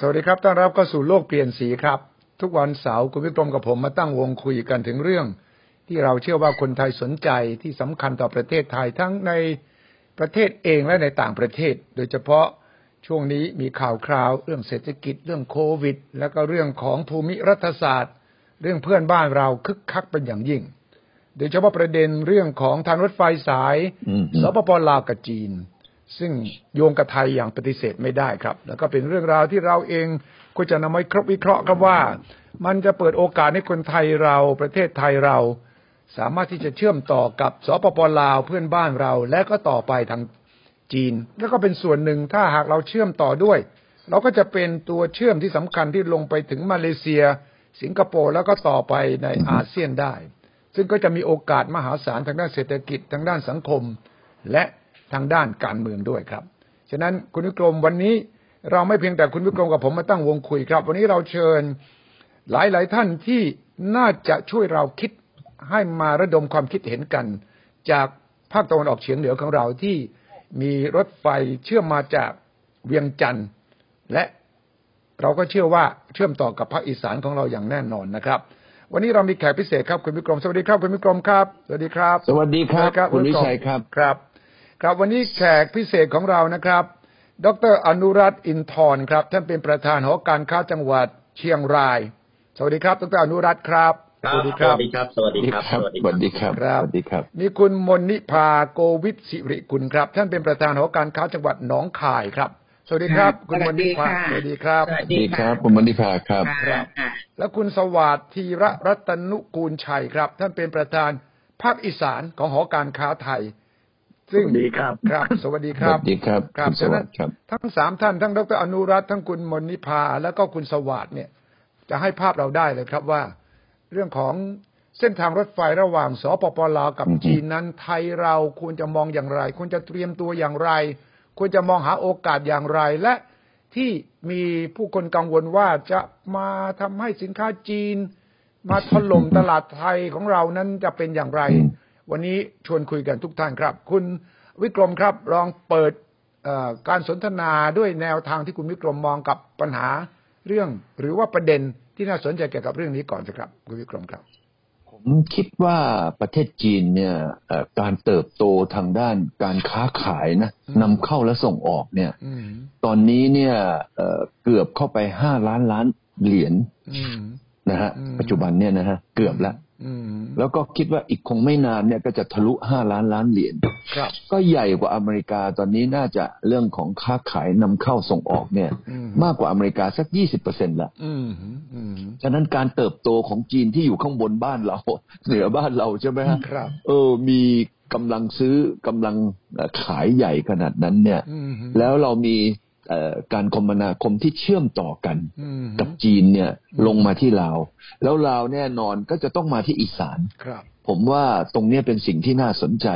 สวัสดีครับ ต้อนรับเข้าสู่โลกเปลี่ยนสีครับ ทุกวันเสาร์คุณวิกรมกับผมมาตั้งวงคุยกันถึงเรื่อง ที่เราเชื่อว่าคนไทยสนใจที่สำคัญต่อประเทศไทยทั้งในประเทศเองและในต่างประเทศ โดยเฉพาะช่วงนี้มีข่าวคราว เรื่องเศรษฐกิจเรื่องโควิด แล้วก็เรื่องของภูมิรัฐศาสตร์ เรื่องเพื่อนบ้านเราคึกคักเป็นอย่างยิ่ง โดยเฉพาะประเด็นเรื่องของทางรถไฟสายอืมสปปลาวกับจีน ซึ่งโยงกับไทยอย่างปฏิเสธไม่ได้ครับ แล้วก็เป็นเรื่องราวที่เราเองควรจะนำมาครบวิเคราะห์ครับว่า มันจะเปิดโอกาสให้คนไทยเราประเทศไทยเรา สามารถที่จะเชื่อมต่อกับสปปลาวเพื่อนบ้านเรา และก็ต่อไปทางจีน แล้วก็เป็นส่วนหนึ่งถ้าหากเราเชื่อมต่อด้วย เราก็จะเป็นตัวเชื่อมที่สำคัญที่ลงไปถึงมาเลเซีย สิงคโปร์แล้วก็ต่อไปในอาเซียนได้ ซึ่งก็จะมีโอกาสมหาศาลทางด้านเศรษฐกิจทางด้านสังคม และ ทางด้านการเมืองด้วยครับ ฉะนั้นคุณวิกรมวันนี้เราไม่เพียงแต่คุณวิกรมกับผมมาตั้งวงคุยครับ วันนี้เราเชิญหลายหลายๆท่านที่น่าจะช่วยเราคิดให้มาระดมความคิดเห็นกัน จากภาคตะวันออกเฉียงเหนือของเราที่มีรถไฟเชื่อมมาจากเวียงจันทร์และเราก็เชื่อว่าเชื่อมต่อกับภาคอีสานของเราอย่างแน่นอนนะครับ วันนี้เรามีแขกพิเศษครับคุณวิกรมสวัสดีครับคุณวิกรมครับ สวัสดีครับ สวัสดีครับสวัสคุณวิวิกรมชัยครับครับ ครับวันนี้แขกพิเศษของเรานะครับ ดรอนุรัตน์อินทร์ครับ ท่านเป็นประธานหอการค้าจังหวัดเชียงราย สวัสดีครับ ดรอนุรัตน์ครับครับ สวัสดีครับ สวัสดีครับ สวัสดีครับ สวัสดีครับครับสวัสดีครับมีคุณมนนิพาโกวิทสิริกุลครับ ท่านเป็นประธานหอการค้าจังหวัดหนองคายครับ สวัสดีครับ คุณมนนิพาสวัสดีครับ สวัสสวัสดีดีคครัรับบผมมณิพาครับครับค่ะและคุณสวัสดิ์ธีระรัตนุกูลชัยครับ ท่านเป็นประธานภาคอีสานของหอการค้าไทย ซึ่งสวัสดีครับครับ สวัสดีคสรับวัสดีครับครับคุณสฉะวันั้สนดิ์ครับทั้งสามท่านทั้งดรอนุรัตน์ทั้งคุณมนนิพาแล้วก็คุณสวัสดิ์เนี่ย จะให้ภาพเราได้เลยครับว่า เรื่องของเส้นทางรถไฟระหว่างสปปลาวกับอือฮึจีนนั้นไทยเราควรจะมองอย่างไร ควรจะเตรียมตัวอย่างไร ควรจะมองหาโอกาสอย่างไรและที่มีผู้คนกังวลว่าจะมาทำให้สินค้าจีน มาถล่มตลาดไทยของเรานั้นจะเป็นอย่างไร วันนี้ชวนคุยกันทุกท่านครับ คุณวิกรมครับลองเปิดเอ่อการสนทนาด้วยแนวทางที่คุณวิกรมมองกับปัญหาเรื่อง หรือว่าประเด็นที่น่าสนใจเกี่ยวกับเรื่องนี้ก่อนสิครับคุณวิกรมครับ ผมคิดว่าประเทศจีนเนี่ยเอ่อการเติบโตทางด้านการค้าขายนะอืมนำเข้าและส่งออกเนี่ยอืมตอนนี้เนี่ยเอ่อเกือบเข้าไปห้าล้านล้านเหรียญอืม นะฮะอืมปัจจุบันเนี่ยนะฮะเกือบแล้วอืมแล้วก็คิดว่าอีกคงไม่นานเนี่ยก็จะทะลุห้าล้านล้านเหรียญครับก็ใหญ่กว่าอเมริกาตอนนี้น่าจะเรื่องของค้าขายนำเข้าส่งออกเนี่ยอืมมากกว่าอเมริกาสักยี่สิบเปอร์เซ็นต์ละอืมอืมฉะนั้นการเติบโตของจีนที่อยู่ข้างบนบ้านเรา เหนือบ้านเราใช่ไหมฮะครับเออมีกำลังซื้อกำลังเอ่อขายใหญ่ขนาดนั้นเนี่ยอืมแล้วเรามีเอ่อ การคมนาคมที่เชื่อมต่อกันอืมกับจีนเนี่ยลงมาที่ลาว แล้วลาวแน่นอนก็จะต้องมาที่อีสานครับผมว่าตรงเนี้ยเป็นสิ่งที่น่าสนใจ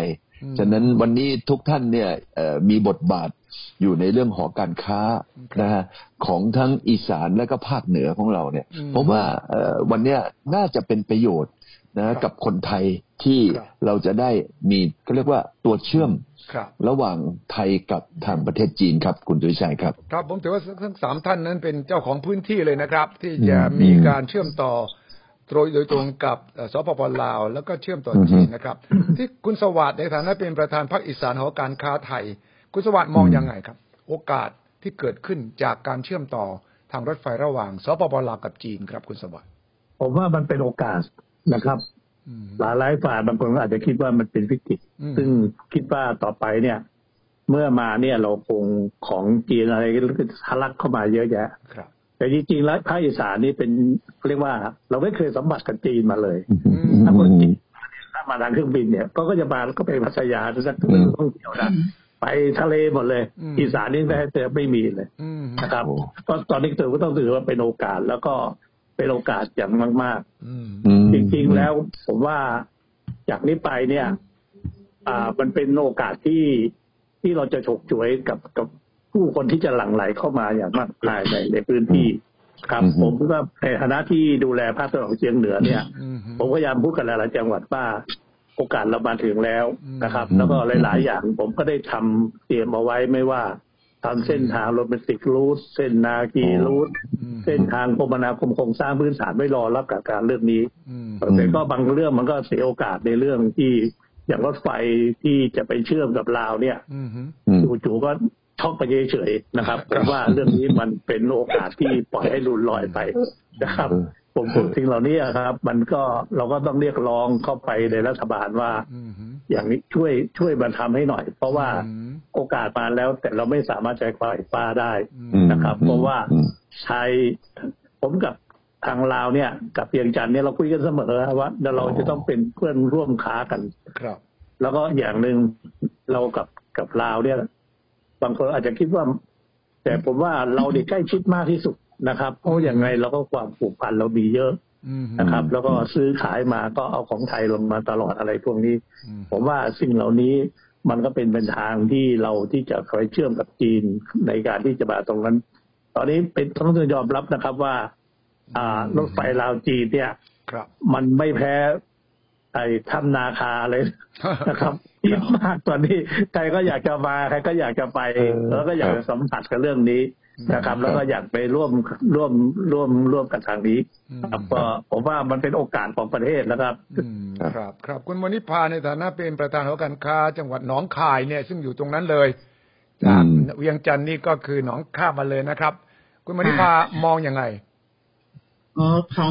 อืมฉะนั้นวันนี้ทุกท่านเนี่ยเอ่อมีบทบาทอยู่ในเรื่องหอการค้าครับนะฮะของทั้งอีสานและก็ภาคเหนือของเราเนี่ยอืมผมว่าเอ่อวันเนี้ยน่าจะเป็นประโยชน์ครั นะบกับคนไทยที่ครับเราจะได้มีเขาเรียกว่าตัวเชื่อมครับระหว่างไทยกับทางประเทศจีนครับ คุณดุยชัยครับ ครับผมถือว่าทั้งสามท่านนั้นเป็นเจ้าของพื้นที่เลยนะครับ ที่จะอืมมีการเชื่อมต่อโดยโดยตรงกับเอ่อสปปลาว แล้วก็เชื่อมต่อออฮึจีนนะครับ ที่คุณสวัสดิ์ในฐานะเป็นประธานพรรคอีสานหอการค้าไทย คุณสวัสดิ์มองยังไงครับ โอกาสที่เกิดขึ้นจากการเชื่อมต่อทางรถไฟระหว่างสปปลาวกับจีนครับ คุณสวัสดิ์ผมว่ามันเป็นโอกาส นะครับอืมหลายหลายฝ่ายบางคนก็อาจจะคิดว่ามันเป็นวิกฤตอืมซึ่งคิดว่าต่อไปเนี่ย เมื่อมาเนี่ยเราคงของจีนอะไรก็ทะลักเข้ามาเยอะแยะครับแต่จริงๆแล้วภาคอีสานนี่เป็นเรียกว่า เราไม่เคยสัมผัสกับจีนมาเลยอืมถ้าคนจีนถ้ามาทางเครื่องบินเนี่ย ก็ก็จะมาแล้วก็ไปพัทยาสักเรื่องท่องเที่ยวนะไปทะเลหมดเลยอืมอีสานนี่แม้แต่ไม่มีเลยอืมนะครับโอ้ก็ตอนนี้ถือว่าต้องถือว่าเป็นโอกาสแล้วก็ เป็นโอกาสอย่างมากอืมอืมๆจริงๆแล้วผมว่าจากนี้ไปเนี่ยอ่ามันเป็นโอกาสที่ที่เราจะฉกฉวยกับกับผู้คนที่จะหลั่งไหลเข้ามาอย่างมากมายในในพื้นที่ครับอืมผมก็ในฐานะที่ดูแลภาคตะวันออกเฉียงเหนือเนี่ยอืมผมพยายามพูดกับหลายๆจังหวัดว่าโอกาสเรามาถึงแล้วนะครับอืมแล้วก็หลาย ๆ อย่างผมก็ได้ทำเตรียมเอาไว้ไม่ว่า ทำเส้นทางโรแมนติกรูทเส้นนาคีรูทอืมเส้นทางคมนาคมโครงสร้างพื้นฐานไม่รอรับกับการเรื่องนี้อืมแต่ก็บางเรื่องมันก็เสียโอกาสในเรื่องที่อย่างรถไฟที่จะไปเชื่อมกับลาวเนี่ยอืมฮึอืมจู่ๆก็ช็อกไปเฉยๆนะครับผมว่าเรื่องนี้มันเป็นโอกาสที่ปล่อยให้ลุนลอยไปนะครับ ผมผมสิ่งเหล่านี้ครับ มันก็เราก็ต้องเรียกร้องเข้าไปในรัฐบาลว่าอืมฮึอย่างนี้ช่วยช่วยมาทำให้หน่อย เพราะว่าอืม โอกาสมาแล้ว แต่เราไม่สามารถใช้ควายฟ้าได้อืมนะครับอืมเพราะว่าอืมใช้ผมกับทางลาวเนี่ย กับเพียงจันทร์เนี่ยเราคุยกันเสมอว่าเราจะต้องเป็นเพื่อนร่วมค้ากันครับ แล้วก็อย่างหนึ่งเรากับกับลาวเนี่ย บางคนอาจจะคิดว่า แต่ผมว่าเราเนี่ยใกล้ชิดมากที่สุดนะครับ เพราะอย่างไงเราก็ความผูกพันเรามีเยอะอืมฮึนะครับ แล้วก็ซื้อขายมาก็เอาของไทยลงมาตลอดอะไรพวกนี้อืมผมว่าสิ่งเหล่านี้ มันก็เป็นเป็นทางที่เราที่จะคอยเชื่อมกับจีนในการที่จะมาตรงนั้น ตอนนี้เป็นต้องยอมรับนะครับว่า อ่ารถไฟลาวจีนเนี่ยครับ มันไม่แพ้ ไอ้ถ้ำนาคาเลยนะครับที่มากตอนนี้ ใครก็อยากจะมาใครก็อยากจะไปเออแล้วก็อยากจะสัมผัสกับเรื่องนี้ นะครับ แล้วก็อยากไปร่วมร่วมร่วมร่วมกันทางนี้ครับก็ผมว่ามันเป็นโอกาสของประเทศนะครับอืมครับ ครับคุณมณิพาในฐานะเป็นประธานหอการค้า จังหวัดหนองคายเนี่ยซึ่งอยู่ตรงนั้นเลยจากอืมเวียงจันทร์นี่ก็คือหนองข้ามมาเลยนะครับ คุณมณิพามองยังไงอ๋อของ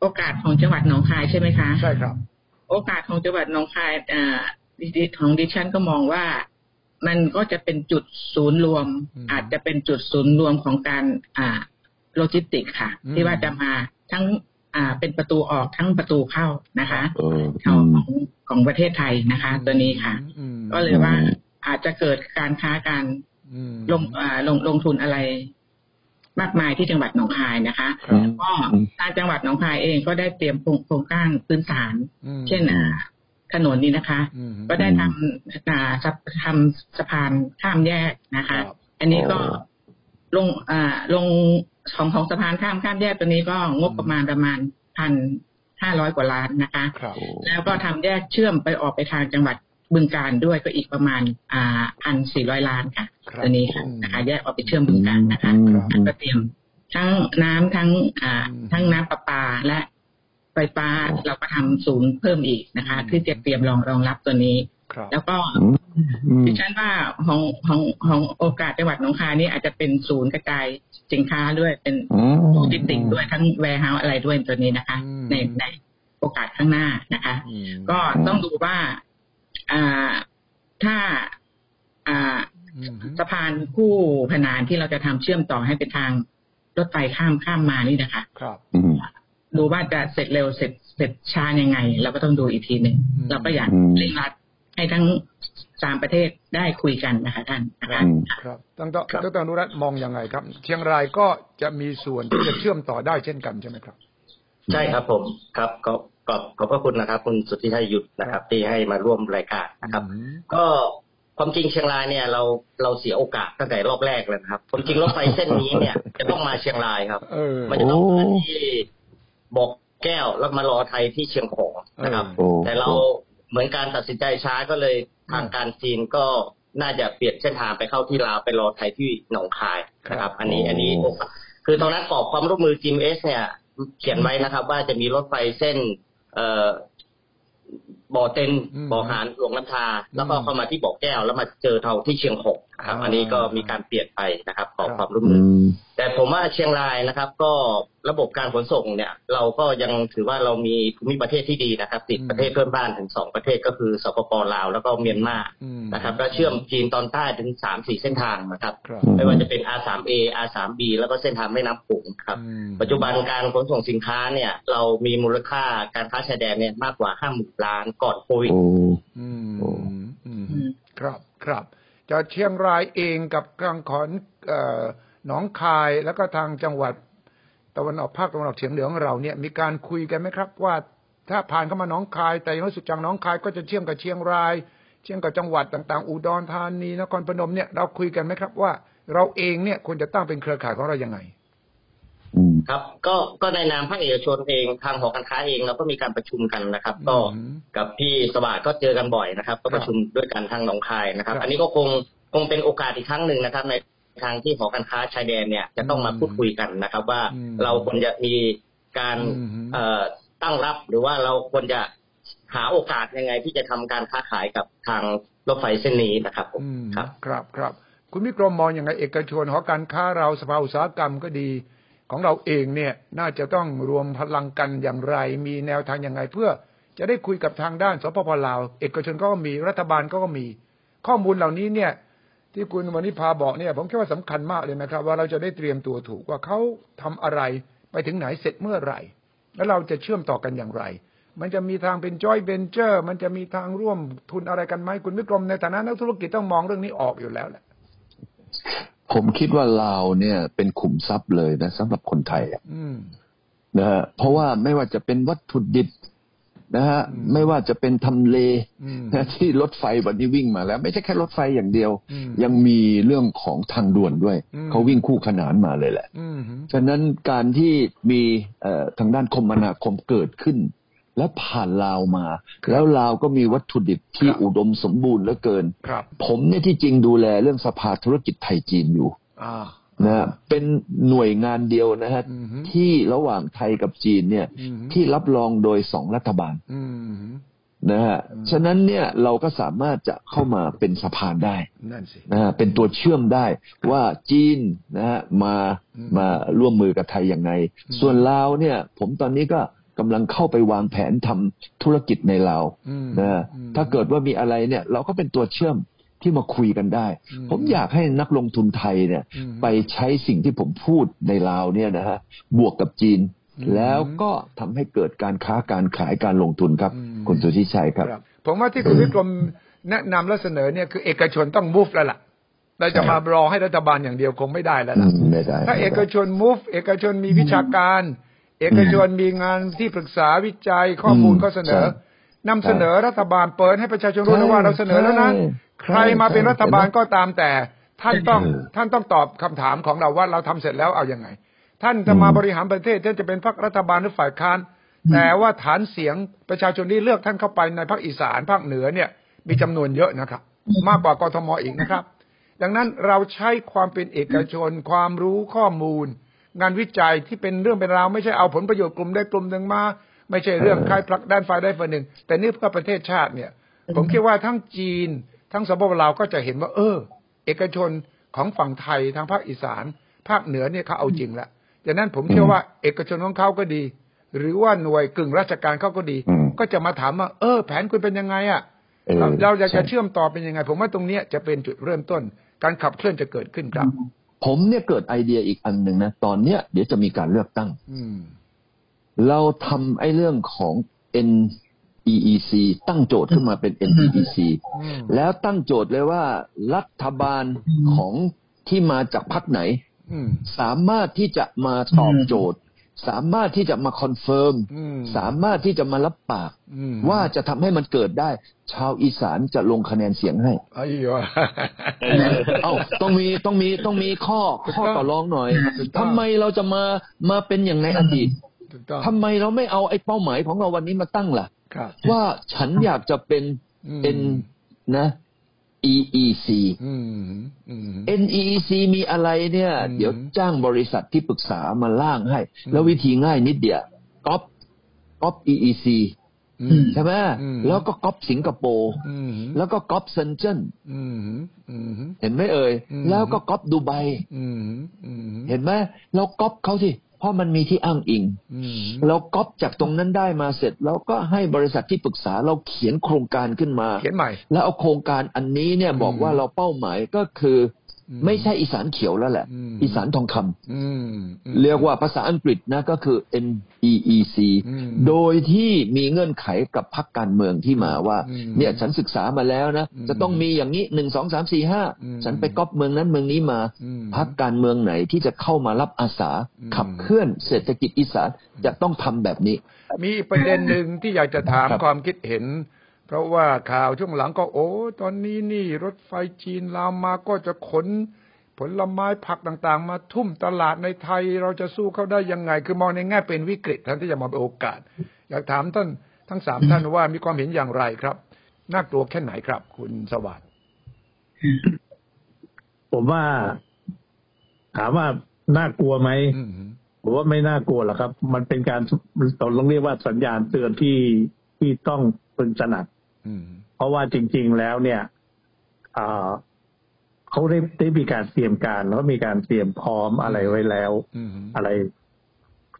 โอกาสของจังหวัดหนองคายใช่ไหมคะใช่ครับ โอกาสของจังหวัดหนองคายอ่าดิดิของดิฉันก็มองว่า มันก็จะเป็นจุดศูนย์รวมอืมอาจจะเป็นจุดศูนย์รวมของการอ่าโลจิสติกค่ะอืมที่ว่าจะมาทั้งอ่าเป็นประตูออกทั้งประตูเข้านะคะเออเข้าของของประเทศไทยนะคะ ตัวนี้ค่ะอืมก็เลยว่าอาจจะเกิดการค้าการอืมลงอ่าลงลงทุนอะไรมากมายที่จังหวัดหนองคายนะคะครับก็ทางจังหวัดหนองคายเองก็ได้เตรียมโครงโครงสร้างพื้นฐานอืมเช่นอ่า ถนนนี้นะคะอืมก็ได้ทำอ่าสะทำสะพานข้ามแยกนะคะครับอันนี้ก็อ๋อลงอ่าลงของของสะพานข้ามข้ามแยกตัวนี้ก็งบประมาณประมาณพันห้าร้อยกว่าล้านนะคะครับแล้วก็ทำแยกเชื่อมไปออกไปทางจังหวัดบึงการด้วยก็อีกประมาณอ่าพันสี่ร้อยล้านค่ะครับตัวนี้ค่ะอืมนะคะแยกออกไปเชื่อมบึงกาฬนะคะอืมแล้วก็เตรียมทั้งน้ำทั้งอ่าอืมทั้งน้ำประปาและ ไฟฟ้าเราก็ทำศูนย์เพิ่มอีกนะคะอืมที่จะเตรียมรองรองรับตัวนี้ครับแล้วก็อืมอืมดิฉันว่าของของของโอกาสจังหวัดหนองคายนี่อาจจะเป็นศูนย์กระจายสินค้าด้วยเป็นอืมโลจิสติกส์ด้วยทั้ง warehouse อะไรด้วยตัวนี้นะคะอืมในในโอกาสข้างหน้านะคะอืมก็ต้องดูว่าอ่าถ้าอ่าอืมสะพานคู่ขนานที่เราจะทำเชื่อมต่อให้เป็นทางรถไฟข้ามข้ามมานี่นะคะ ครับอืม ดูว่าจะเสร็จเร็วเสร็จเสร็จช้ายังไง เราก็ต้องดูอีกทีหนึ่งอืมเราก็อยากอืมเร่งรัดให้ทั้งสามประเทศได้คุยกันนะคะท่านนะคะอืมครับตั้งแต่ตั้งแต่อนุรัตน์มองยังไงครับ เชียงรายก็จะมีส่วนที่จะเชื่อมต่อได้เช่นกันใช่ไหมครับ ใช่ครับผมครับก็ขอบขอบพระคุณนะครับ คุณสุทธิชัยหยุดนะครับ ที่ให้มาร่วมรายการนะครับอืมก็ความจริงเชียงรายเนี่ยเราเราเสียโอกาสตั้งแต่รอบแรกเลยนะครับความจริงรถไฟเส้นนี้เนี่ยจะต้องมาเชียงรายครับเออมันจะต้องมาโอ้ที่ บอกแก้วแล้วมารอไทยที่เชียงของนะครับเออโอ้แต่เราเหมือนการตัดสินใจช้าก็เลยทางการจีนก็น่าจะเปลี่ยนเส้นทางไปเข้าที่ลาวไปรอไทยที่หนองคายนะครับ อันนี้อันนี้คือตอนนั้นกรอบความร่วมมือ GMS เนี่ย เขียนไว้นะครับ ว่าจะมีรถไฟเส้น เอ่อบ่อเต็นอืมบ่อหารหลวงน้ำทา แล้วก็เข้ามาที่บ่อแก้ว แล้วมาเจอเทาที่เชียงหกนะครับอ่าอันนี้ก็มีการเปลี่ยนไปนะครับขอครับความร่วมอืมือมแต่ผมว่าเชียงรายนะครับ ก็ระบบการขนส่งเนี่ย เราก็ยังถือว่าเรามีภูมิประเทศที่ดีนะครับ ติดประเทศเพื่อนบ้านถึงสองประเทศก็คือสปปลาวแล้วก็เมียนมาอืมนะครับก็เชื่อมจีนตอนใต้ถึงสามสี่เส้นทางนะครับครับ ไม่ว่าจะเป็น R3A R3B แล้วก็เส้นทางแม่น้ำโขงครับอืมปัจจุบันการขนส่งสินค้าเนี่ย เรามีมูลค่าการค้าชายแดนเนี่ยมากกว่าห้าหมื่นล้านก่อนโควิดโอ้อืมโอ้อืมอืมครับครับจากเชียงรายเองกับทางขอนเอ่อหนองคายแล้วก็ทางจังหวัด ตะวันออกภาคตะวันออกเฉียงเหนือของเราเนี่ย มีการคุยกันไหมครับ ว่าถ้าผ่านเข้ามาหนองคาย แต่ยังไม่สุดจากหนองคายก็จะเชื่อมกับเชียงราย เชื่อมกับจังหวัดต่าง ๆ อุดรธานีนครพนมเนี่ยเราคุยกันไหมครับว่า เราเองเนี่ยควรจะตั้งเป็นเครือข่ายของเรายังไงอืม ครับ ก็ก็ในนามภาคเอกชนเองทางหอการค้าเองเราก็มีการประชุมกันนะครับ ก็อืมกับพี่สวัสดิ์ก็เจอกันบ่อยนะครับ ก็ประชุมด้วยกันทางหนองคายนะครับครับ อันนี้ก็คงคงเป็นโอกาสอีกครั้งหนึ่งนะครับ ในทางที่หอการค้าชายแดนเนี่ยจะต้องมาพูดคุยกันนะครับ ว่าอืมเราควรจะมีการอืมเอ่อตั้งรับหรือว่าเราควรจะหาโอกาสยังไงที่จะทำการค้าขายกับทางรถไฟเส้นนี้นะครับผมอืมครับครับครับคุณวิกรมมองอย่างไรเอกชนหอการค้าเราสภาอุตสาหกรรมก็ดี ของเราเองเนี่ยน่าจะต้องรวมพลังกันอย่างไร มีแนวทางอย่างไรเพื่อจะได้คุยกับทางด้านสปปลาว เอกชนก็มีรัฐบาลก็มี ข้อมูลเหล่านี้เนี่ย ที่คุณวณิพาบอกเนี่ย ผมคิดว่าสำคัญมากเลยนะครับ ว่าเราจะได้เตรียมตัวถูกว่าเขาทำอะไรไปถึงไหนเสร็จเมื่อไหร่ แล้วเราจะเชื่อมต่อกันอย่างไร มันจะมีทางเป็นจอยเ e นเจอร์มันจะมีทางร่วมทุนอะไรกันไหมคุณวิกรมในฐานะนักธุรกิจต้องมองเรื่องนี้ออกอยู่แล้วแหละ ผมคิดว่าลาวเนี่ย เป็นขุมทรัพย์เลยนะสำหรับคนไทยอะอืมนะฮะเพราะว่าไม่ว่าจะเป็นวัตถุดิบนะฮะไม่ว่าจะเป็นทำเลอืมนะที่รถไฟวันนี้วิ่งมาแล้ว ไม่ใช่แค่รถไฟอย่างเดียวอืมยังมีเรื่องของทางด่วนด้วยอืมเขาวิ่งคู่ขนานมาเลยแหละอืมฉะนั้นการที่มีเอ่อทางด้านคมนาคมเกิดขึ้น และผ่านลาวมา แล้วลาวก็มีวัตถุดิบที่ครับอุดมสมบูรณ์เหลือเกินครับผมเนี่ยที่จริงดูแลเรื่องสภาธุรกิจไทยจีนอยู่อ่านะฮะเป็นหน่วยงานเดียวนะฮะอือฮึที่ระหว่างไทยกับจีนเนี่ยอืมที่รับรองโดยสองรัฐบาลอืมนะฮะอืมฉะนั้นเนี่ยเราก็สามารถจะเข้ามาเป็นสะพานได้นั่นสินะฮะเป็นตัวเชื่อมได้ว่าจีนนะฮะมาอืมมาร่วมมือกับไทยยังไงอืมส่วนลาวเนี่ย ผมตอนนี้ก็ กำลังเข้าไปวางแผนทำธุรกิจในลาวอืมนะฮะอืมถ้าเกิดว่ามีอะไรเนี่ย เราก็เป็นตัวเชื่อมที่มาคุยกันได้อืมผมอยากให้นักลงทุนไทยเนี่ยอืมไปใช้สิ่งที่ผมพูดในลาวเนี่ยนะฮะบวกกับจีนอืมแล้วก็ทำให้เกิดการค้าการขายการลงทุนครับอืมคุณสุทธิชัยครับครับ ผมว่าที่คุณวิกรมแนะนำและเสนอเนี่ยคือเอกชนต้อง move แล้วล่ะเราจะมารอให้รัฐบาลอย่างเดียวคงไม่ได้แล้วอืล่ะมไม่ได้ถ้าไม่เอได้กชน move เอกชนมีวิชาการ เอกชนมีงานที่ปรึกษาวิจัยข้อมูลอืมก็เสนอใช่นำเสนอรัฐบาลเปิดให้ประชาชนรู้แล้วว่าเราเสนอแล้วนะใช่ใครมาเป็นรัฐบาลใช่ก็ตามแต่ ท่านต้องเออท่านต้องตอบคำถามของเราว่าเราทำเสร็จแล้วเอาอยัางไง ท่านจะมาบริหารประเทศท่านจะเป็นพรรครัฐบาลหรือฝ่ายค้านแต่ว่าฐานเสียงประชาชนที่เลือกท่านเข้าไปในภาคอีสานภาคเหนือเนี่ย มีจำนวนเยอะนะครับ มากกว่ากทมอีกนะครับ ดังนั้นเราใช้ความเป็นเอกชน ความรู้ข้อมูล งานวิจัยที่เป็นเรื่องเป็นราวไม่ใช่เอาผลประโยชน์กลุ่มใดกลุ่มหนึ่งมา ไม่ใช่เรื่องใครผลักด้านฝ่ายใดฝ่ายหนึ่ง แต่นี่เพื่อประเทศชาติเนี่ย ผมคิดว่าทั้งจีน ทั้งสปปลาวก็จะเห็นว่า เออ เอกชนของฝั่งไทยทางภาคอีสาน ภาคเหนือเนี่ยเขาเอาจริงแล้วดังนั้นผมเชื่อว่าเอกชนของเขาก็ดี หรือว่าหน่วยกึ่งราชการเขาก็ดีอืมก็จะมาถามว่าเออ แผนคุณเป็นยังไงอะเออเราเราอยากจะใช่เชื่อมต่อเป็นยังไง ผมว่าตรงเนี้ยจะเป็นจุดเริ่มต้น การขับเคลื่อนจะเกิดขึ้นครับ ผมเนี่ยเกิดไอเดียอีกอันหนึ่งนะ ตอนเนี้ยเดี๋ยวจะมีการเลือกตั้งอืมเราทำไอ้เรื่องของ NEEC ตั้งโจทย์ขึ้นมาเป็น NEEC อืมแล้วตั้งโจทย์เลยว่า รัฐบาลของที่มาจากพรรคไหนอืมสามารถที่จะมาตอบโจทย์ สามารถที่จะมา confirm อืมสามารถที่จะมารับปากอืมว่าจะทำให้มันเกิดได้ ชาวอีสานจะลงคะแนนเสียงให้ไอ้ยเอ้าต้องมีต้องมีต้องมีข้อถูกต้องข้อต่อรองหน่อยถูกต้องทำไมเราจะมามาเป็นอย่างในอดีตถูกต้องทำไมเราไม่เอาไอ้เป้าหมายของเราวันนี้มาตั้งล่ะครับว่าฉันอยากจะเป็นอืม N นะ EEC อืมอืม NEEC มีอะไรเนี่ยอืมเดี๋ยวจ้างบริษัทที่ปรึกษามาล่างให้อืมแล้ววิธีง่ายนิดเดียวก๊อปก๊อป EEC อืมใช่ไหมอืมแล้วก็ก๊อปสิงคโปร์อืมแล้วก็ก๊อปเซนเจนอืมอืมเห็นไหมเอ่ยอืมแล้วก็ก๊อปดูไบอืมอืมเห็นไหมเราก๊อปเขาที่เพ ราะมันมีที่อ้างอิงอืมเราก๊อปจากตรงนั้นได้มาเสร็จแล้วก็ให้บริษัทที่ปรึกษาเราเขียนโครงการขึ้นมาเขียนใหม่ แล้วเอาโครงการอันนี้เนี่ยอืมบอกว่าเราเป้าหมายก็คืออม ไม่ใช่อีสานเขียวแล้วแหละอืมอีสานทองคำอืมอืมเรียกว่าภาษาอังกฤษนะก็คือ NEEC อืมโดยที่มีเงื่อนไขกับพรรคการเมืองที่มาว่าอืมเนี่ยฉันศึกษามาแล้วนะอืมจะต้องมีอย่างนี้หนึ่งสองสามสี่ห้าอืมฉันไปก๊อปเมืองนั้นเมืองนี้มาอืมพรรคการเมืองไหนที่จะเข้ามารับอาสาอืมขับเคลื่อนเศรษฐกิจอีสานจะต้องทำแบบนี้ มีอีกประเด็นหนึ่งที่อยากจะถามครับความคิดเห็น เพราะว่าข่าวช่วงหลังก็โอ้ ตอนนี้นี่รถไฟจีนลามมาก็จะขน ผลไม้ผักต่างๆ มาทุ่มตลาดในไทยเราจะสู้เขาได้ยังไง คือมองในแง่เป็นวิกฤตแทนที่จะมองเป็นโอกาส อยากถามท่านทั้งสามท่านว่ามีความเห็นอย่างไรครับน่ากลัวแค่ไหนครับ คุณสวัสดิ์ผมว่า ถามว่าน่ากลัวไหมอืมผมว่าไม่น่ากลัวหรอกครับ มันเป็นการต้องเรียกว่าสัญญาณเตือนที่ที่ต้องพึงตระหนักอืม เพราะว่าจริง ๆแล้วเนี่ยอ่าเขาได้ได้มีการเตรียมการแล้วก็มีการเตรียมพร้อมอะไรไว้แล้วอืมอะไร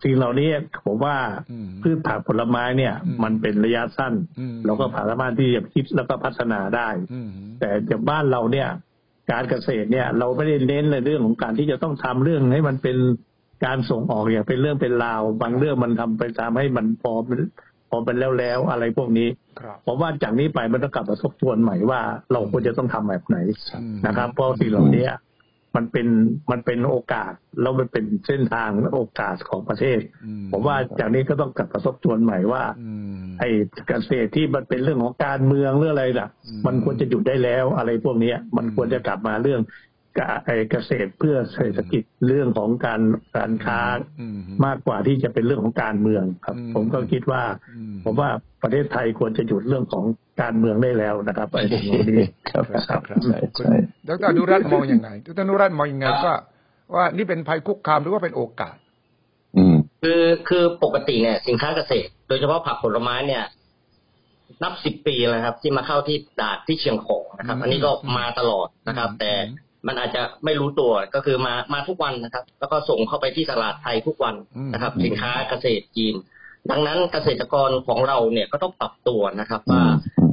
สิ่งเหล่านี้ผมว่าอืมพืชผักผลไม้เนี่ยอืมมันเป็นระยะสั้นอืมเราก็สามารถที่จะคิดแล้วก็พัฒนาได้อืมแต่จากบ้านเราเนี่ย การเกษตรเนี่ย เราไม่ได้เน้นในเรื่องของการที่จะต้องทำเรื่องให้มันเป็นการส่งออกอย่างเป็นเรื่องเป็นราว บางเรื่องมันทำไปตามให้มันพอเป็นพ อเป็นแล้วแล้วๆอะไรพวกนี้ครับผมว่าจากนี้ไปมันต้องกลับมาทบทวนใหม่ว่า เราควรจะต้องทำแบบไหนอืมนะครับ เพราะสิ่งเหล่านี้มันเป็นมันเป็นโอกาสแล้วมันเป็นเส้นทางและโอกาสของประเทศอืผมว่าจากนี้ก็ต้องกลับมาทบทวนใหม่ว่าอืมไอ้เกษตรที่มันเป็นเรื่องของการเมืองเรื่องอะไรน่ะอืมมันควรจะหยุดได้แล้วอะไรพวกเนี้ย มันควรจะกลับมาเรื่องกะไอ้ เกษตรเพื่อเศรษฐกิจเรื่องของการการค้าอืมมากกว่าที่จะเป็นเรื่องของการเมืองครับอืมผมก็คิดว่าอืมผมว่าประเทศไทยควรจะหยุดเรื่องของการเมืองได้แล้วนะครับไอ้สิ่งเหล่านี้ครับครับใช่คุณใช่ดรอนุรัตน์มองยังไงดรอนุรัตน์มองยังไงว่าว่านี่เป็นภัยคุกคามหรือว่าเป็นโอกาส อืม คือคือปกติเนี่ยสินค้าเกษตร โดยเฉพาะผักผลไม้เนี่ยนับสิบปีแล้วครับ ที่มาเข้าที่ตราดที่เชียงของนะครับอืมอันนี้ก็มาตลอดนะครับอืมแต่ มันอาจจะไม่รู้ตัวก็คือมามาทุกวันนะครับ แล้วก็ส่งเข้าไปที่ตลาดไทยทุกวันนะครับอืมสินค้าเกษตรจีน ดังนั้นเกษตรกรของเราเนี่ยก็ต้องปรับตัวนะครับ ว่า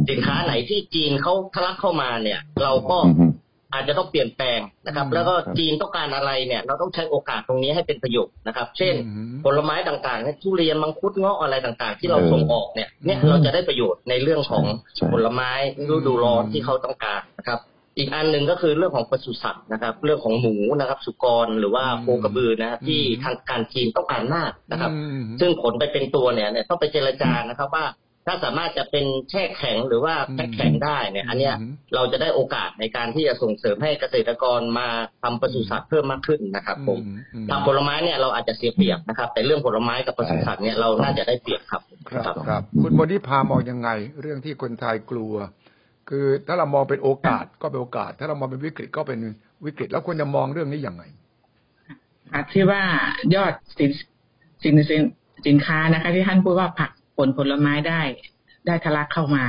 สินค้าไหนที่จีนเขาทะลักเข้ามาเนี่ย เราก็อืมอาจจะต้องเปลี่ยนแปลงนะครับอืมแล้วก็จีนต้องการอะไรเนี่ย เราต้องใช้โอกาสตรงนี้ให้เป็นประโยชน์นะครับ เช่นอืมผลไม้ต่างๆเนี่ยทุเรียนมังคุดเงาะอะไรต่างๆ ที่เราเออส่งออกเนี่ยเนี่ยอืมเราจะได้ประโยชน์ในเรื่องของใช่ผลไม้ฤดูร้อนอืมที่เขาต้องการนะครับ อีกอันหนึ่งก็คือเรื่องของปศุสัตว์นะครับ เรื่องของหมูนะครับ สุกรหรือว่าโคกระบือนะครับที่ทางการจีนต้องการมากนะครับอืมซึ่งผลไปเป็นตัวเนี่ยเนี่ยต้องไปเจรจานะครับว่าถ้าสามารถจะเป็นแช่แข็งหรือว่าแพ็คแข็งได้เนี่ย อันเนี้ยอืมเราจะได้โอกาสในการที่จะส่งเสริมให้เกษตรกรมาทำปศุสัตว์เพิ่มมากขึ้นนะครับ ผมอืมทางผลไม้เนี่ยเราอาจจะเสียเปรียบนะครับ แต่เรื่องผลไม้กับปศุสัตว์เนี่ยเราน่าจะได้เปรียบครับ ครับครับ คุณบนิพามองยังไง เรื่องที่คนไทยกลัว คือถ้าเรามองเป็นโอกาสก็เป็นโอกาส ถ้าเรามองเป็นวิกฤตก็เป็นวิกฤต แล้วควรจะมองเรื่องนี้ยังไงอะที่ว่ายอดสินสินสินสินค้านะคะ ที่ท่านพูดว่าผักผลผลไม้ได้ ได้ทะลักเข้ามา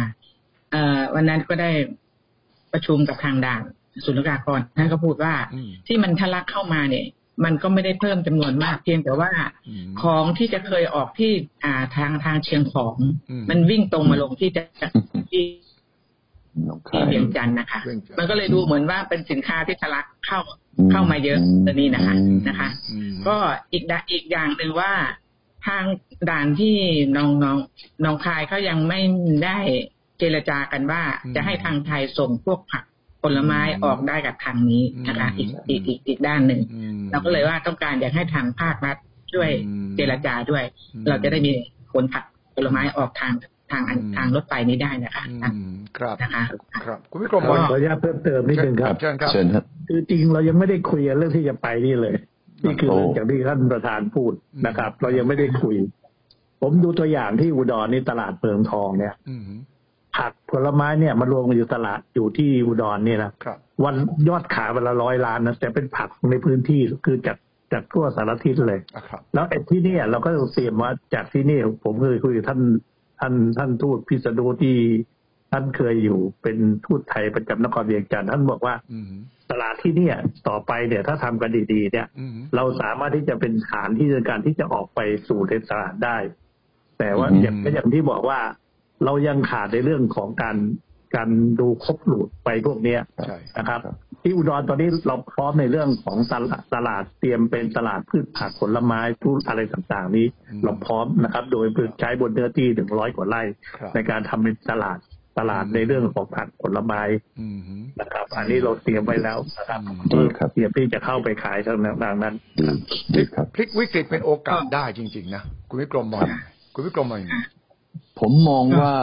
เอ่อวันนั้นก็ได้ประชุมกับทางด่านศุลกากรท่านก็พูดว่าอืมที่มันทะลักเข้ามาเนี่ย มันก็ไม่ได้เพิ่มจำนวนมากเพียงแต่ว่าอืมของที่จะเคยออกที่อ่าทางทางเชียงของอืมมันวิ่งตรงมาลงที่จะที่น้อง ที่คายเวียงจันทร์นะคะเวียงจันทร์มันก็เลยดูเหมือนว่าเป็นสินค้าที่ทะลักเข้าอืมเข้ามาเยอะอืมตัวนี้นะคะอืมนะคะอืมก็อีกดะอีกอย่างหนึ่งว่าทางด่านที่น้องน้องน้องคายเขายังไม่ได้เจรจากันว่าอืมจะให้ทางไทยส่งพวกผักผลไม้อืมออกได้กับทางนี้นะคะอือีมกอีกอีกอีกด้านหนึ่งอืมเราก็เลยว่าต้องการอยากให้ทางภาครัฐช่วยอืมเจรจาด้วยอืมเราจะได้มีผลผักผลไม้ออกทาง ทางอันอืมทางรถไฟนี้ได้นะคะอืมครับนะคะครับคุณวิกรมขมอองขออนุญาตเพิ่มเติมนิดนึงครับเชิญครับเชิญครับคือจริงเรายังไม่ได้คุยกันเรื่องที่จะไปนี่เลยนี่คือโอ้เรื่องอย่างที่ท่านประธานพูดอืมนะครับ เรายังไม่ได้คุย ผมดูตัวอย่างที่อุดรนี่ตลาดเมืองทองเนี่ยอืมผักผลไม้เนี่ยมันรวมกันอยู่ตลาดอยู่ที่อุดรเนี่ยนะครับวันยอดขายวันละร้อยล้านนะแต่เป็นผักในพื้นที่คือจากจากทั่วสารทิศเลยอะครับแล้วไอ้ที่เนี่ยเราก็เตรียมว่าจากที่นี่ผมเคยคุยกับท่าน ท่านท่านทูตพิษณุที่ท่านเคยอยู่เป็นทูตไทยประจำนครเวียงจันทร์ท่านบอกว่าอืมตลาดที่เนี่ยต่อไปเนี่ยถ้าทำกันดีๆเนี่ยอืมเราสามารถที่จะเป็นฐานที่ในการที่จะออกไปสู่ในตลาดได้ แต่ว่าอืมอย่างอย่างที่บอกว่าเรายังขาดในเรื่องของการการดูครบหลุดไปพวกเนี้ยใช่นะครับ ที่อุดรตอนนี้เราพร้อมในเรื่องของตลาดตลาดเตรียมเป็นตลาดพืชผักผลไม้ทุกอะไรต่างๆ นี้เราพร้อมนะครับ โดยใช้บนเนื้อที่ถึงร้อยกว่าไร่ครับในการทำเป็นตลาดตลาดในเรื่องของผักผลไม้อืมนะครับ อันนี้เราเตรียมไว้แล้วนะครับดีครับเตรียมที่จะเข้าไปขายทางนั้นดีดีครับพลิกวิกฤตเป็นโอกาสได้จริง ๆ นะคุณวิกรมมองยังไงคุณวิกรมมองยังไงผมมองว่า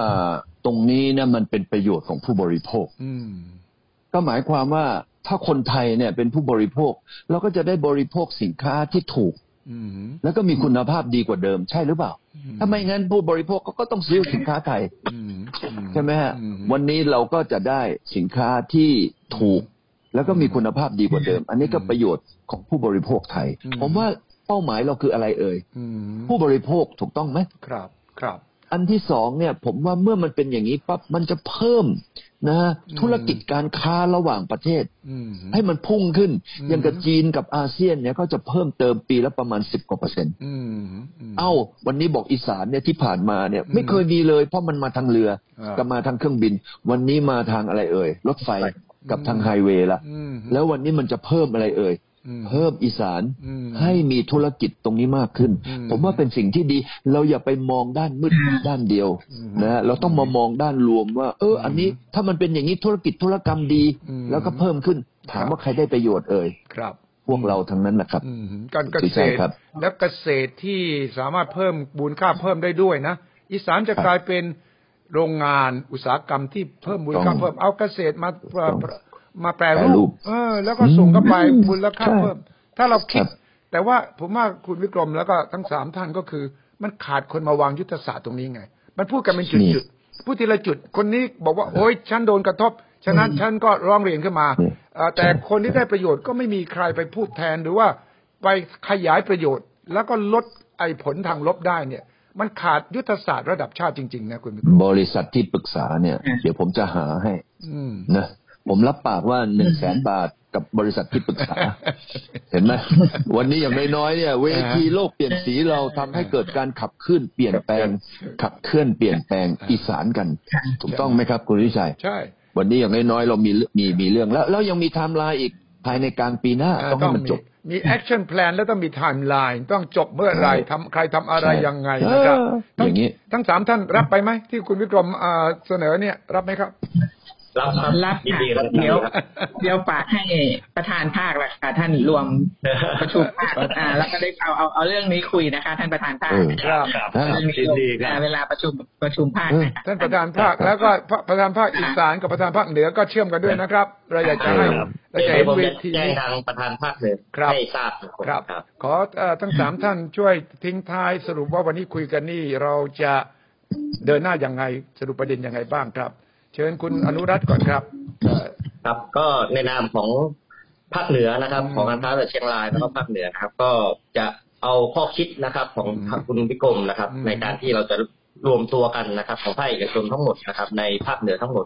ตรงนี้นะมันเป็นประโยชน์ของผู้บริโภคอืมก็หมายความว่า ถ้าคนไทยเนี่ยเป็นผู้บริโภค เราก็จะได้บริโภคสินค้าที่ถูกอืมแล้วก็มีคุณภาพดีกว่าเดิมใช่หรือเปล่า ถ้าไม่งั้นผู้บริโภคก็ต้องซื้อสินค้าไทยอืมใช่ไหมฮะอืวันนี้เราก็จะได้สินค้าที่ถูก แล้วก็มีคุณภาพดีกว่าเดิม อันนี้ก็ประโยชน์ของผู้บริโภคไทยอืมผมว่าเป้าหมายเราคืออะไรเอ่ยอืมผู้บริโภคถูกต้องไหมครับ ครับ อันที่สองเนี่ย ผมว่าเมื่อมันเป็นอย่างนี้ปั๊บมันจะเพิ่ม นะอืมธุรกิจการค้าระหว่างประเทศอืมให้มันพุ่งขึ้นอืมอย่างกับจีนกับอาเซียนเนี่ยก็จะเพิ่มเติมปีละประมาณสิบกว่าเปอร์เซ็นต์อืมมเอ้า วันนี้บอกอีสานเนี่ยที่ผ่านมาเนี่ยอืมไม่เคยมีเลย เพราะมันมาทางเรืออ่ากับมาทางเครื่องบิน วันนี้มาทางอะไรเอ่ยรถไฟกับอืมทางไฮเวย์ละอืมแล้ววันนี้มันจะเพิ่มอะไรเอ่ยอืม เพิ่มอีสานอืมให้มีธุรกิจตรงนี้มากขึ้นอืมผมว่าเป็นสิ่งที่ดี เราอย่าไปมองด้านมืดด้านเดียวอืมนะเราต้องมามองด้านรวมว่า เออ อันนี้ถ้ามันเป็นอย่างนี้ธุรกิจธุรกรรมดีอืมแล้วก็เพิ่มขึ้น ถามว่าใครได้ประโยชน์เอ่ยครับพวกเราทั้งนั้นนะครับอืมการเกษใช่ตรครับและเกษตรที่สามารถเพิ่มมูลค่าเพิ่มได้ด้วยนะอีสานจะครับกลายเป็นโรงงานอุตสาหกรรมที่เพิ่มมูลค่าต้องเพิ่มเอาเกษตรมาต้อง มาแปรแปรรูรูปปเออ แล้วก็ส่งเข้าไปอืมมูลค่าใช่เพิ่ม ถ้าเราคิดครับแต่ว่าผมว่าคุณวิกรมแล้วก็ทั้งสามท่านก็คือ มันขาดคนมาวางยุทธศาสตร์ตรงนี้ไง มันพูดกันเป็นจุดๆพูดทีละจุด คนนี้บอกว่าโอ๊ยฉันโดนกระทบ ฉะนั้นฉันก็ร้องเรียนขึ้นมาอืมเอ่อแต่คนที่ได้ประโยชน์ก็ไม่มีใครไปพูดแทนหรือว่าไปขยายประโยชน์ แล้วก็ลดไอ้ผลทางลบได้เนี่ยมันขาดยุทธศาสตร์ระดับชาติจริง ๆ นะคุณวิกรมบริษัทที่ปรึกษาเนี่ยอืมเดี๋ยวผมจะหาให้อืมนะ ผมรับปากว่าหนึ่งแสนบาทกับบริษัทที่ปรึกษา เห็นไหมวันนี้อย่างน้อยๆเนี่ย เวทีโลกเปลี่ยนสีเราทำให้เกิดการขับเคลื่อนเปลี่ยนแปลง ขับเคลื่อนเปลี่ยนแปลงอีสานกัน ถูกต้องไหมครับ คุณวิชัย ใช่ วันนี้อย่างน้อยๆเรามีมีมีเรื่องแล้วแล้วยังมีไทม์ไลน์อีกภายในกลางปีหน้าเอ่อต้องให้มันจบ มี action plan แล้วต้องมีไทม์ไลน์ต้องจบเมื่อไหรใช่ทำใครทำอะไรใช่ยังไงนะครับเออทั้อย่างนี้ทั้งสามท่านรับไปไหมที่คุณวิกรมเอ่อเสนอเนี่ยรับไหมครับ รับครับรับยินค่ะดีรับเดี๋ยวครับเดี๋ยวฝากให้ประธานภาคละค่ะท่านรวมประชุมภาคอ่าแล้วก็ได้เอาเอาเอาเรื่องนี้คุยนะคะ ท่านประธานภาคเออครับครับอ่าเรื่องนี้ยินดีครัอ่าบเวลาประชุมประชุมภาคนะคะท่านประธานภาคแล้วก็ประธานภาคอีสานกับประธานภาคเหนือก็เชื่อมกันด้วยนะครับ เราอยากจะให้ครับเราจะเดี๋เห็ยวนผมเวจะทีแจ้งนี้ทางประธานภาคหนึ่งครับให้ทราบครับครับขอเอ่อทั้งสามท่านช่วยทิ้งท้ายสรุปว่าวันนี้คุยกันนี่เราจะเดินหน้าอย่างไงสรุปประเด็นยังไงบ้างครับเชิญคุณอนุรัตน์ก่อนครับเอ่อครับก็ในนามของภาคเหนือนะครับอืมของการค้าระหว่างเชียงรายแล้วก็ภาคเหนือนะครับ ก็จะเอาข้อคิดนะครับ ของอืมทางคุณพิกรมนะครับอืมในการที่เราจะรวมตัวกันนะครับ ของภาคเอกชนทั้งหมดนะครับ ในภาคเหนือทั้งหมด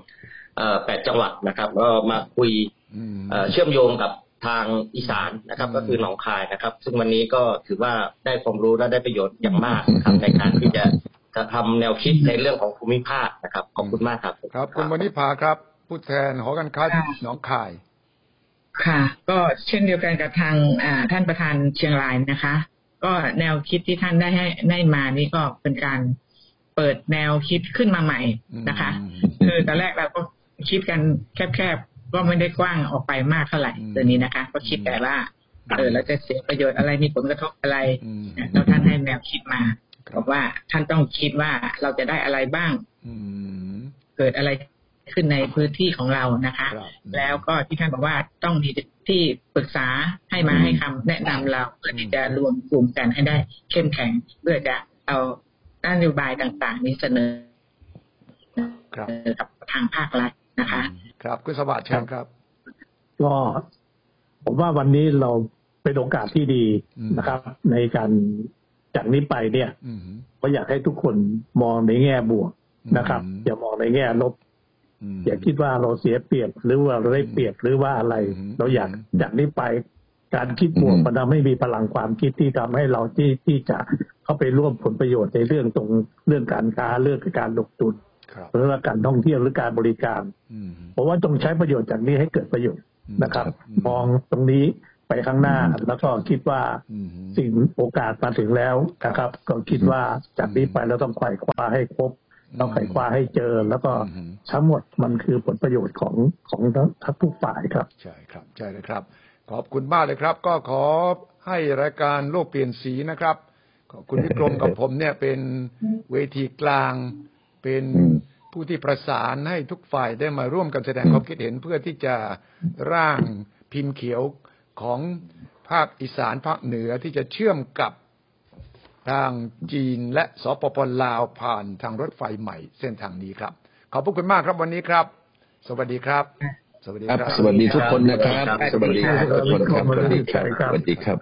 เอ่อแปดจังหวัดนะครับก็มาคุยอืมเอ่อเชื่อมโยงกับทางอีสานนะครับอืมก็คือหนองคายนะครับ ซึ่งวันนี้ก็ถือว่าได้ความรู้และได้ประโยชน์อย่างมากนะครับในการที่จะจะ ทำแนวคิดในเรื่องของภูมิภาคนะครับขอบคุณมากครับครับคุณวณิภาครับ ผู้แทนหอการค้าหนองคาย ค่ะ ก็เช่นเดียวกันกับทางอ่าท่านประธานเชียงรายนะคะ ก็แนวคิดที่ท่านได้ให้ได้มานี่ก็เป็นการเปิดแนวคิดขึ้นมาใหม่นะคะอืมคือตอนแรกเราก็คิดกันแคบๆก็ไม่ได้กว้างออกไปมากเท่าไหร่อืมตัวนี้นะคะ ก็คิดแต่ว่าเออเราจะเสียประโยชน์อะไรมีผลกระทบอะไรอืมแล้วท่านให้แนวคิดมาครั บบอกว่าท่านต้องคิดว่าเราจะได้อะไรบ้างอืมเกิดอะไรขึ้นในพื้นที่ของเรานะคะครับแล้วก็ที่ท่านบอกว่าต้องมีที่ปรึกษาให้มาอืมให้คำแนะนำเราเพื่อที่จะรวมกลุ่มกันให้ได้เข้มแข็ง เพื่อจะเอานโยบายต่างๆ นี้เสนอครับกับทางภาครัฐนะคะ ครับคุณสวัสดิ์เชิญครับก็ผมว่าวันนี้เราเป็นโอกาสที่ดีอืมนะครับ ในการ จากนี้ไปเนี่ยอืมก็อยากให้ทุกคนมองในแง่บวกนะครับอืมอย่ามองในแง่ลบมอย่าคิดว่าเราเสียเปรียบหรือว่าเราได้เปรียบหรือว่าอะไรอืมเราอยากอืมจากนี้ไปการคิดบวกอืมมันทำให้มีพลังความคิดที่ทำให้เราที่ที่จะเข้าไปร่วมผลประโยชน์ในเรื่องตรงเรื่องการค้าเรื่องการลงทุนครับหรือว่าการท่องเที่ยวหรือการบริการอืมเพราะว่าต้องใช้ประโยชน์จากนี้ให้เกิดประโยชน์อืมนะครับครับอืมมองตรงนี้ ไปข้างหน้า แล้วก็คิดว่าอืมสิ่งโอกาสมาถึงแล้วนะครับ ก็คิดว่าจากนี้ไปเราต้องไขว่คว้าให้ครบต้องไขว่คว้าให้เจอ แล้วก็อืมทั้งหมดมันคือผลประโยชน์ของของทั้งทั้งทุกฝ่ายครับ ใช่ครับใช่เลยครับ ขอบคุณมากเลยครับ ก็ขอให้รายการโลกเปลี่ยนสีนะครับขอบคุณวิกรมกับผมเนี่ยเป็นเวทีกลางเป็นอืมผู้ที่ประสานให้ทุกฝ่ายได้มาร่วมกันแสดงความคิดเห็นเพื่อที่จะร่างพิมพ์เขียว ของภาคอีสานภาคเหนือที่จะเชื่อมกับทางจีนและสปปลาวผ่านทางรถไฟใหม่เส้นทางนี้ครับ ขอบพระคุณมากครับวันนี้ครับ สวัสดีครับ สวัสดีครับครับสวัสดีทุกคนนะครับครับ สวัสดีทุกคนครับสวัสดีครับครับสวัสดีครับ